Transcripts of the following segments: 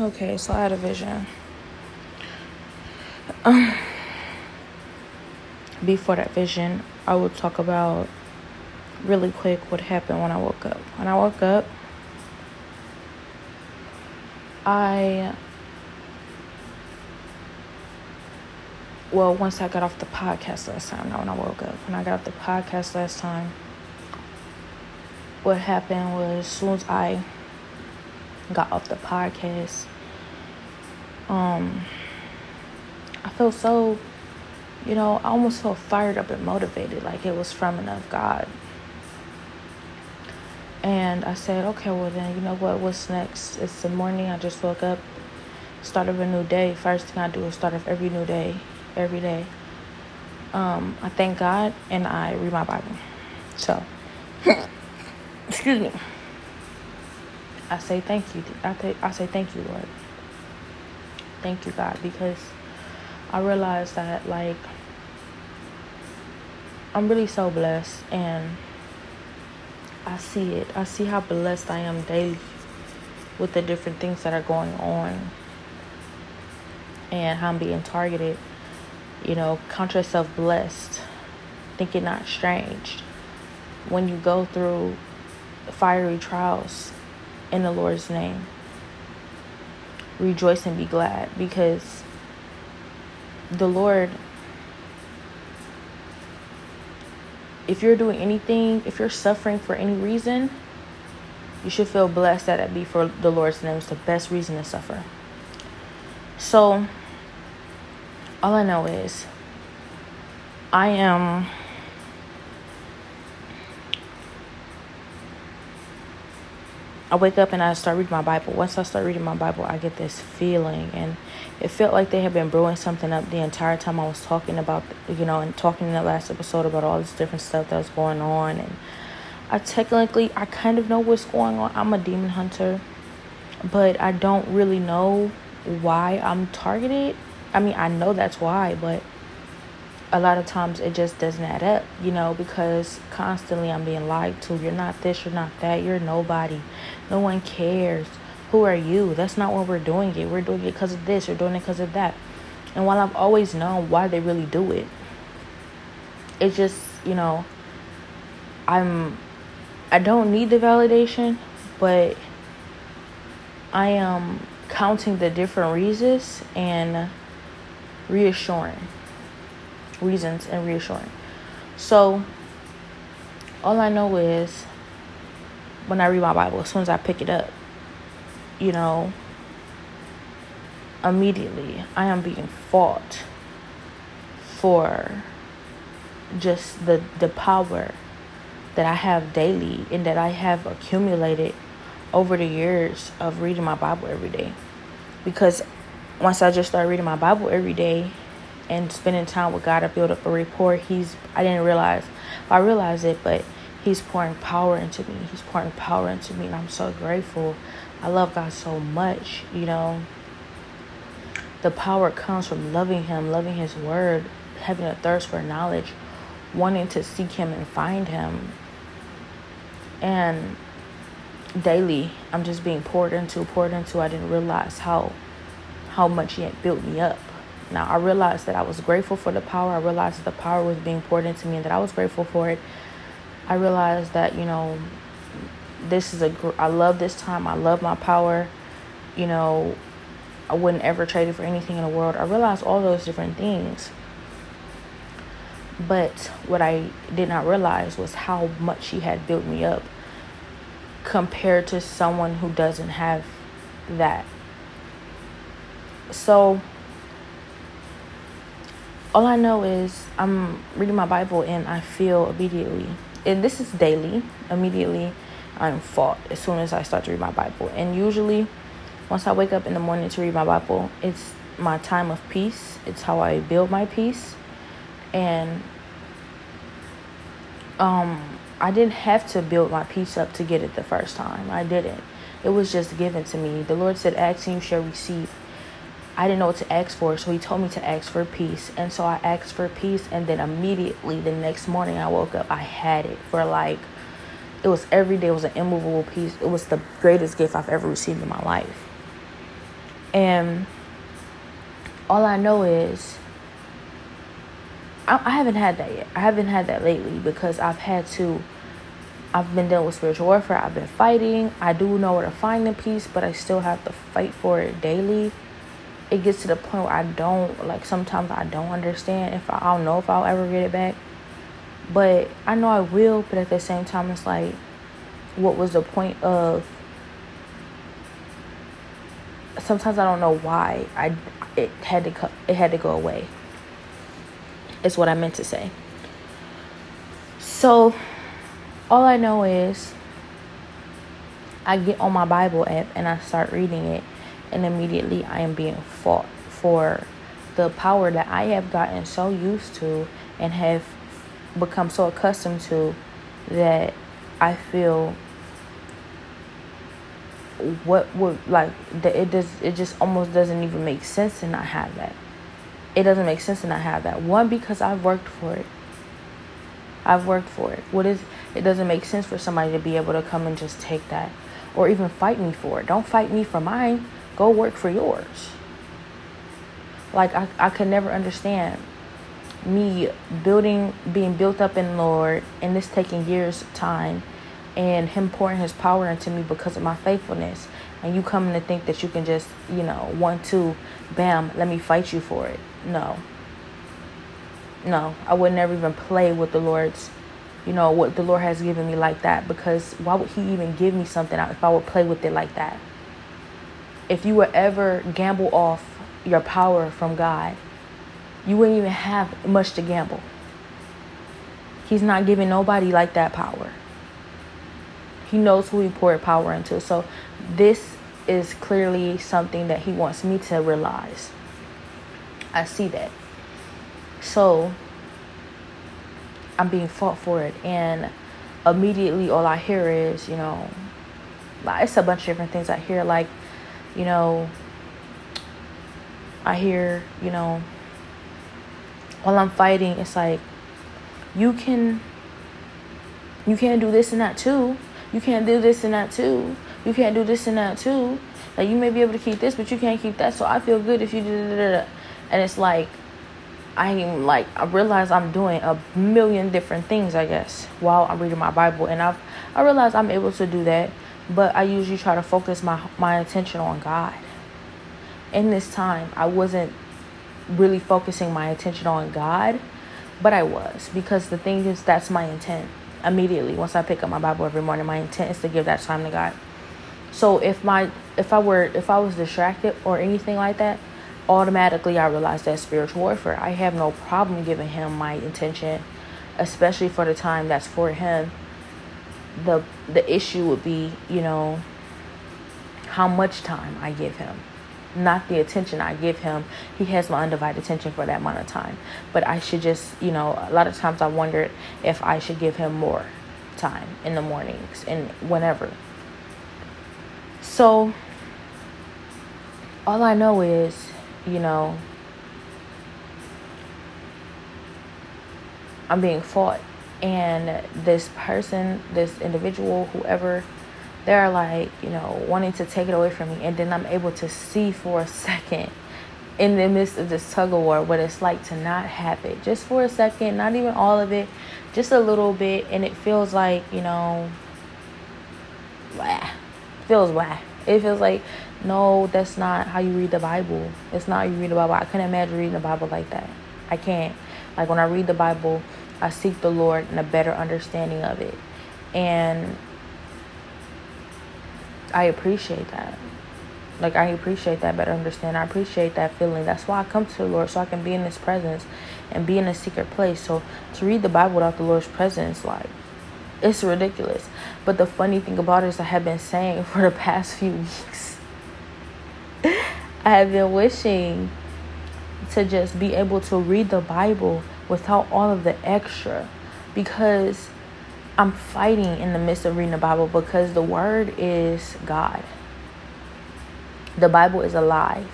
Okay, so I had a vision. Um, before that vision, I will talk about really quick what happened when I woke up. When I woke up, I well, once I got off the podcast last time, not when I woke up. When I got off the podcast last time, what happened was as soon as I got off the podcast, um, I felt so, you know, I almost felt fired up and motivated, like it was from enough God. And I said, okay, well then, you know what? What's next? It's the morning. I just woke up, start of a new day. First thing I do is start of every new day every day. Um, I thank God and I read my Bible. So, excuse me. I say thank you. I, th- I say thank you, Lord. Thank you, God, because I realize that, like, I'm really so blessed and I see it. I see how blessed I am daily with the different things that are going on and how I'm being targeted you know, count yourself blessed. Think it not strange when you go through fiery trials in the Lord's name. Rejoice and be glad because the Lord, if you're doing anything, if you're suffering for any reason, you should feel blessed that it be for the Lord's name. It's the best reason to suffer. So, all I know is I am I wake up and I start reading my Bible. Once I start reading my Bible, I get this feeling, and it felt like they had been brewing something up the entire time I was talking about, you know, and talking in the last episode about all this different stuff that was going on. And I technically, I kind of know what's going on. I'm a demon hunter, but I don't really know why I'm targeted I mean, I know that's why, but a lot of times it just doesn't add up, you know, because constantly I'm being lied to. You're not this, you're not that, you're nobody. No one cares. Who are you? That's not why we're doing it. We're doing it because of this, we're doing it because of that. And while I've always known why they really do it, it's just, you know, I'm, I don't need the validation, but I am counting the different reasons and reassuring reasons and reassuring. So all I know is when I read my Bible, as soon as I pick it up, you know, immediately I am being fought for just the the power that I have daily and that I have accumulated over the years of reading my Bible every day. Because once I just started reading my Bible every day and spending time with God, I built up a rapport. He's I didn't realize I realized it, but He's pouring power into me. He's pouring power into me, and I'm so grateful. I love God so much, you know. The power comes from loving Him, loving His Word, having a thirst for knowledge, wanting to seek Him and find Him. And daily, I'm just being poured into, poured into. I didn't realize how how much he had built me up. Now I realized that I was grateful for the power. I realized that the power was being poured into me and that I was grateful for it. I realized that, you know, this is a gr- I love this time. I love my power. You know, I wouldn't ever trade it for anything in the world. I realized all those different things. But what I did not realize was how much he had built me up compared to someone who doesn't have that so all I know is I'm reading my Bible and I feel immediately, and this is daily, immediately I'm fought as soon as I start to read my Bible. And usually, once I wake up in the morning to read my Bible, it's my time of peace. It's how I build my peace. And um, I didn't have to build my peace up to get it the first time. I didn't. It was just given to me. The Lord said, Ask you shall receive. I didn't know what to ask for, so he told me to ask for peace. And so I asked for peace, and then immediately the next morning I woke up, I had it for like, it was every day, it was an immovable peace. It was the greatest gift I've ever received in my life. And all I know is I, I haven't had that yet. I haven't had that lately because I've had to. I've been dealing with spiritual warfare. I've been fighting. I do know where to find the peace, but I still have to fight for it daily. It gets to the point where I don't like. Sometimes I don't understand if I, I don't know if I'll ever get it back, but I know I will. But at the same time, it's like, what was the point of? Sometimes I don't know why I it had to co- it had to go away is what I meant to say. So, all I know is I get on my Bible app and I start reading it, and immediately I am being fought for the power that I have gotten so used to and have become so accustomed to that I feel what would like that it does it just almost doesn't even make sense to not have that it doesn't make sense to not have that. One, because I've worked for it. I've worked for it. What is it doesn't make sense for somebody to be able to come and just take that or even fight me for it. Don't fight me for mine. Go work for yours. Like I, I could never understand me building being built up in Lord and this taking years time and him pouring his power into me because of my faithfulness and you coming to think that you can just, you know, one, two, bam, let me fight you for it. No. No, I would never even play with the Lord's, you know, what the Lord has given me like that because why would He even give me something if I would play with it like that? If you would ever gamble off your power from God, you wouldn't even have much to gamble. He's not giving nobody like that power. He knows who he poured power into. So this is clearly something that he wants me to realize. I see that. So I'm being fought for it. And immediately all I hear is, you know, it's a bunch of different things I hear. Like, you know, I hear, you know, while I'm fighting, it's like, you can, you can't do this and that too. You can't do this and that too. You can't do this and that too. Like you may be able to keep this, but you can't keep that. So I feel good if you do that. And it's like I'm like I realize I'm doing a million different things, I guess, while I'm reading my Bible, and I've I realize I'm able to do that, but I usually try to focus my my attention on God. In this time, I wasn't really focusing my attention on God, but I was because the thing is that's my intent immediately once I pick up my Bible every morning. My intent is to give that time to God. So if my if I were if I was distracted or anything like that, automatically I realized that spiritual warfare. I have no problem giving him my intention, especially for the time that's for him. The the issue would be, you know, how much time I give him not the attention I give him. He has my undivided attention for that amount of time. But I should just, you know, a lot of times I wondered if I should give him more time in the mornings and whenever. So all I know is, you know, I'm being fought. And this person, this individual, whoever they're like, you know, wanting to take it away from me. And then I'm able to see for a second in the midst of this tug of war what it's like to not have it. Just for a second, not even all of it, just a little bit. And it feels like, you know, wah. Feels wah. It feels like, no, that's not how you read the Bible. It's not how you read the Bible. I couldn't imagine reading the Bible like that. I can't. Like when I read the Bible, I seek the Lord and a better understanding of it. And I appreciate that. Like I appreciate that better understanding. I appreciate that feeling. That's why I come to the Lord so I can be in his presence and be in a secret place. So to read the Bible without the Lord's presence, like it's ridiculous. But the funny thing about it is I have been saying for the past few weeks. I have been wishing to just be able to read the Bible without all of the extra because I'm fighting in the midst of reading the Bible because the word is God. The Bible is alive.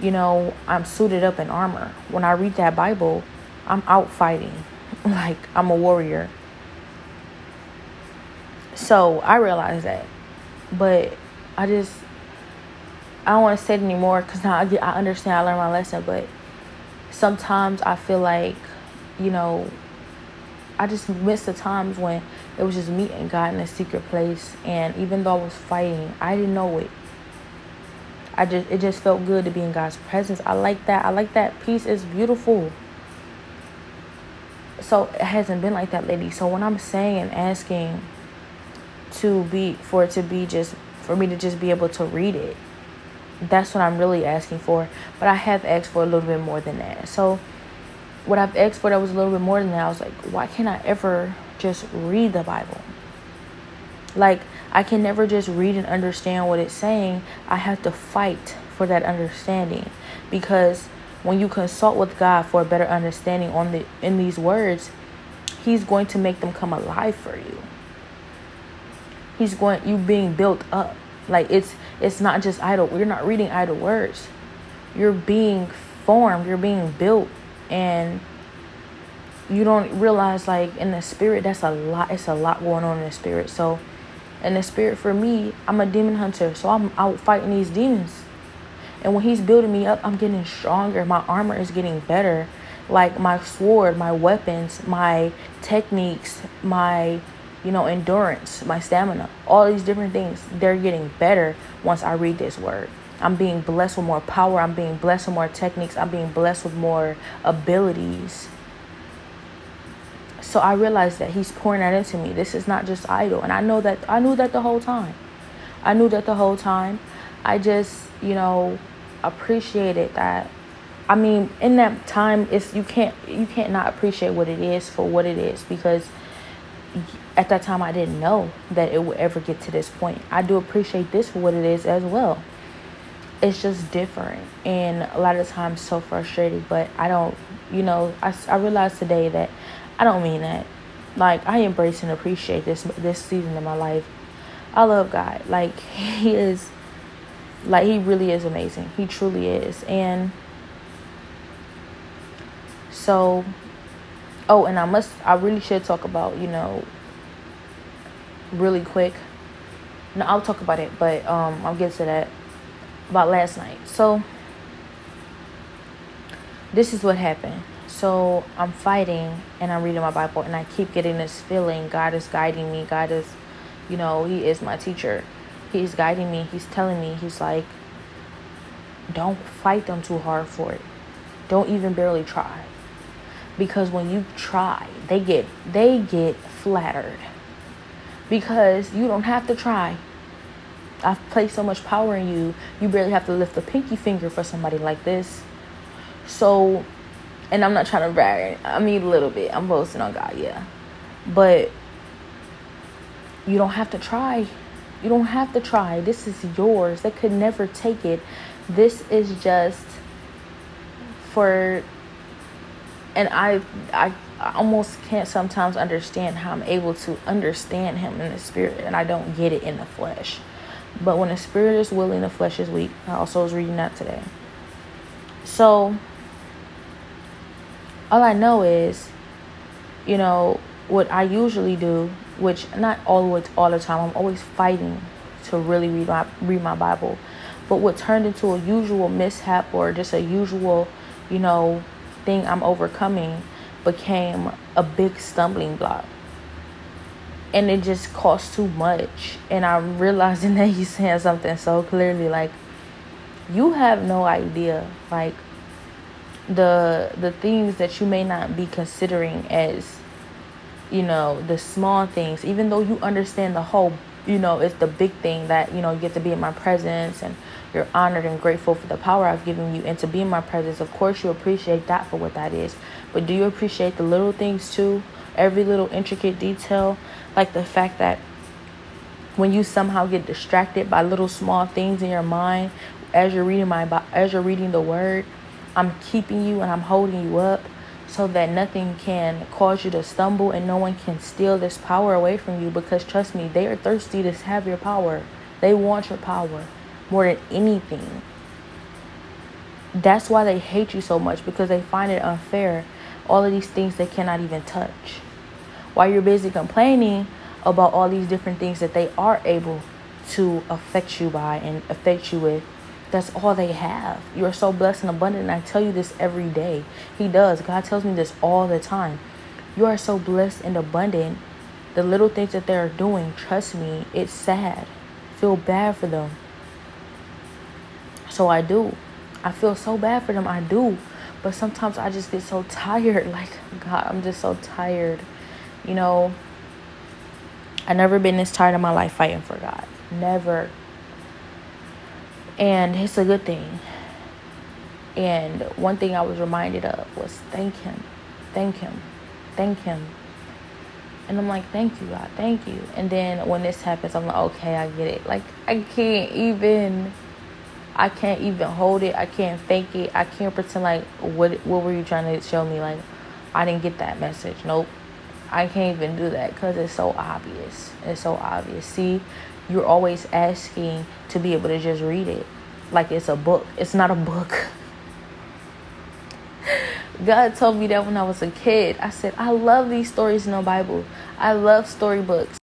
You know, I'm suited up in armor. When I read that Bible, I'm out fighting. Like I'm a warrior. So I realize that. But I just I don't want to say it anymore because now I get I understand I learned my lesson, but sometimes I feel like, you know, I just miss the times when it was just me and God in a secret place, and even though I was fighting, I didn't know it. I just it just felt good to be in God's presence. I like that. I like that peace is beautiful. So it hasn't been like that lately. So when I'm saying and asking to be for it to be just for me to just be able to read it, that's what I'm really asking for. But I have asked for a little bit more than that. So what I've asked for that was a little bit more than that. I was like, why can't I ever just read the Bible? Like I can never just read and understand what it's saying. I have to fight for that understanding because when you consult with God for a better understanding on the in these words, he's going to make them come alive for you. He's going you being built up. Like it's it's not just idle. You're not reading idle words. You're being formed, you're being built and you don't realize like in the spirit that's a lot it's a lot going on in the spirit. So in the spirit for me, I'm a demon hunter. So I'm out fighting these demons. And when he's building me up, I'm getting stronger. My armor is getting better. Like my sword, my weapons, my techniques, my you know, endurance, my stamina, all these different things, they're getting better once I read this word. I'm being blessed with more power. I'm being blessed with more techniques. I'm being blessed with more abilities. So I realized that he's pouring that into me. This is not just idle. And I know that I knew that the whole time. I knew that the whole time. I just, you know, appreciated that. I mean, in that time it's you can't you can't not appreciate what it is for what it is because at that time I didn't know that it would ever get to this point. I do appreciate this for what it is as well. It's just different and a lot of times so frustrating, but I don't, you know, I, I realized today that I don't mean that. Like I embrace and appreciate this this season of my life. I love God. Like he is like he really is amazing. He truly is. And so oh, and I must I really should talk about, you know, really quick. No, I'll talk about it, but um, I'll get to that about last night. So this is what happened. So I'm fighting and I'm reading my Bible and I keep getting this feeling God is guiding me. God is, you know, He is my teacher. He's guiding me. He's telling me, He's like, don't fight them too hard for it. Don't even barely try. Because when you try, they get they get flattered because you don't have to try. I've placed so much power in you, you barely have to lift a pinky finger for somebody like this. So, and I'm not trying to brag, I mean, a little bit. I'm boasting on God, yeah. But you don't have to try. You don't have to try. This is yours. They could never take it. This is just for and I I almost can't sometimes understand how I'm able to understand him in the spirit and I don't get it in the flesh. But when the spirit is willing, the flesh is weak. I also was reading that today. So all I know is, you know, what I usually do, which not always all the time, I'm always fighting to really read my read my Bible. But what turned into a usual mishap or just a usual, you know, thing I'm overcoming became a big stumbling block. And it just cost too much. And I'm realizing that he's saying something so clearly like you have no idea like the the things that you may not be considering as you know the small things even though you understand the whole you know it's the big thing that you know you get to be in my presence and you're honored and grateful for the power I've given you and to be in my presence. Of course, you appreciate that for what that is. But do you appreciate the little things too? Every little intricate detail, like the fact that when you somehow get distracted by little small things in your mind as you're reading my as you're reading the word, I'm keeping you and I'm holding you up so that nothing can cause you to stumble and no one can steal this power away from you because trust me, they are thirsty to have your power. They want your power more than anything. That's why they hate you so much because they find it unfair. All of these things they cannot even touch. While you're busy complaining about all these different things that they are able to affect you by and affect you with, That's all they have. You are so blessed and abundant. And I tell you this every day. He does. God tells me this all the time. You are so blessed and abundant. The little things that they're doing, trust me, it's sad. Feel bad for them. So I do. I feel so bad for them. I do. But sometimes I just get so tired. Like, God, I'm just so tired. You know, I've never been this tired in my life fighting for God. Never. And it's a good thing. And one thing I was reminded of was thank Him, thank Him, thank Him. And I'm like, thank you, God, thank you. And then when this happens, I'm like, okay, I get it. Like, I can't even, I can't even hold it. I can't fake it. I can't pretend like, what, what were you trying to show me? Like, I didn't get that message. Nope. I can't even do that because it's so obvious. It's so obvious. See, you're always asking to be able to just read it like it's a book. It's not a book. God told me that when I was a kid. I said, I love these stories in the Bible. I love storybooks.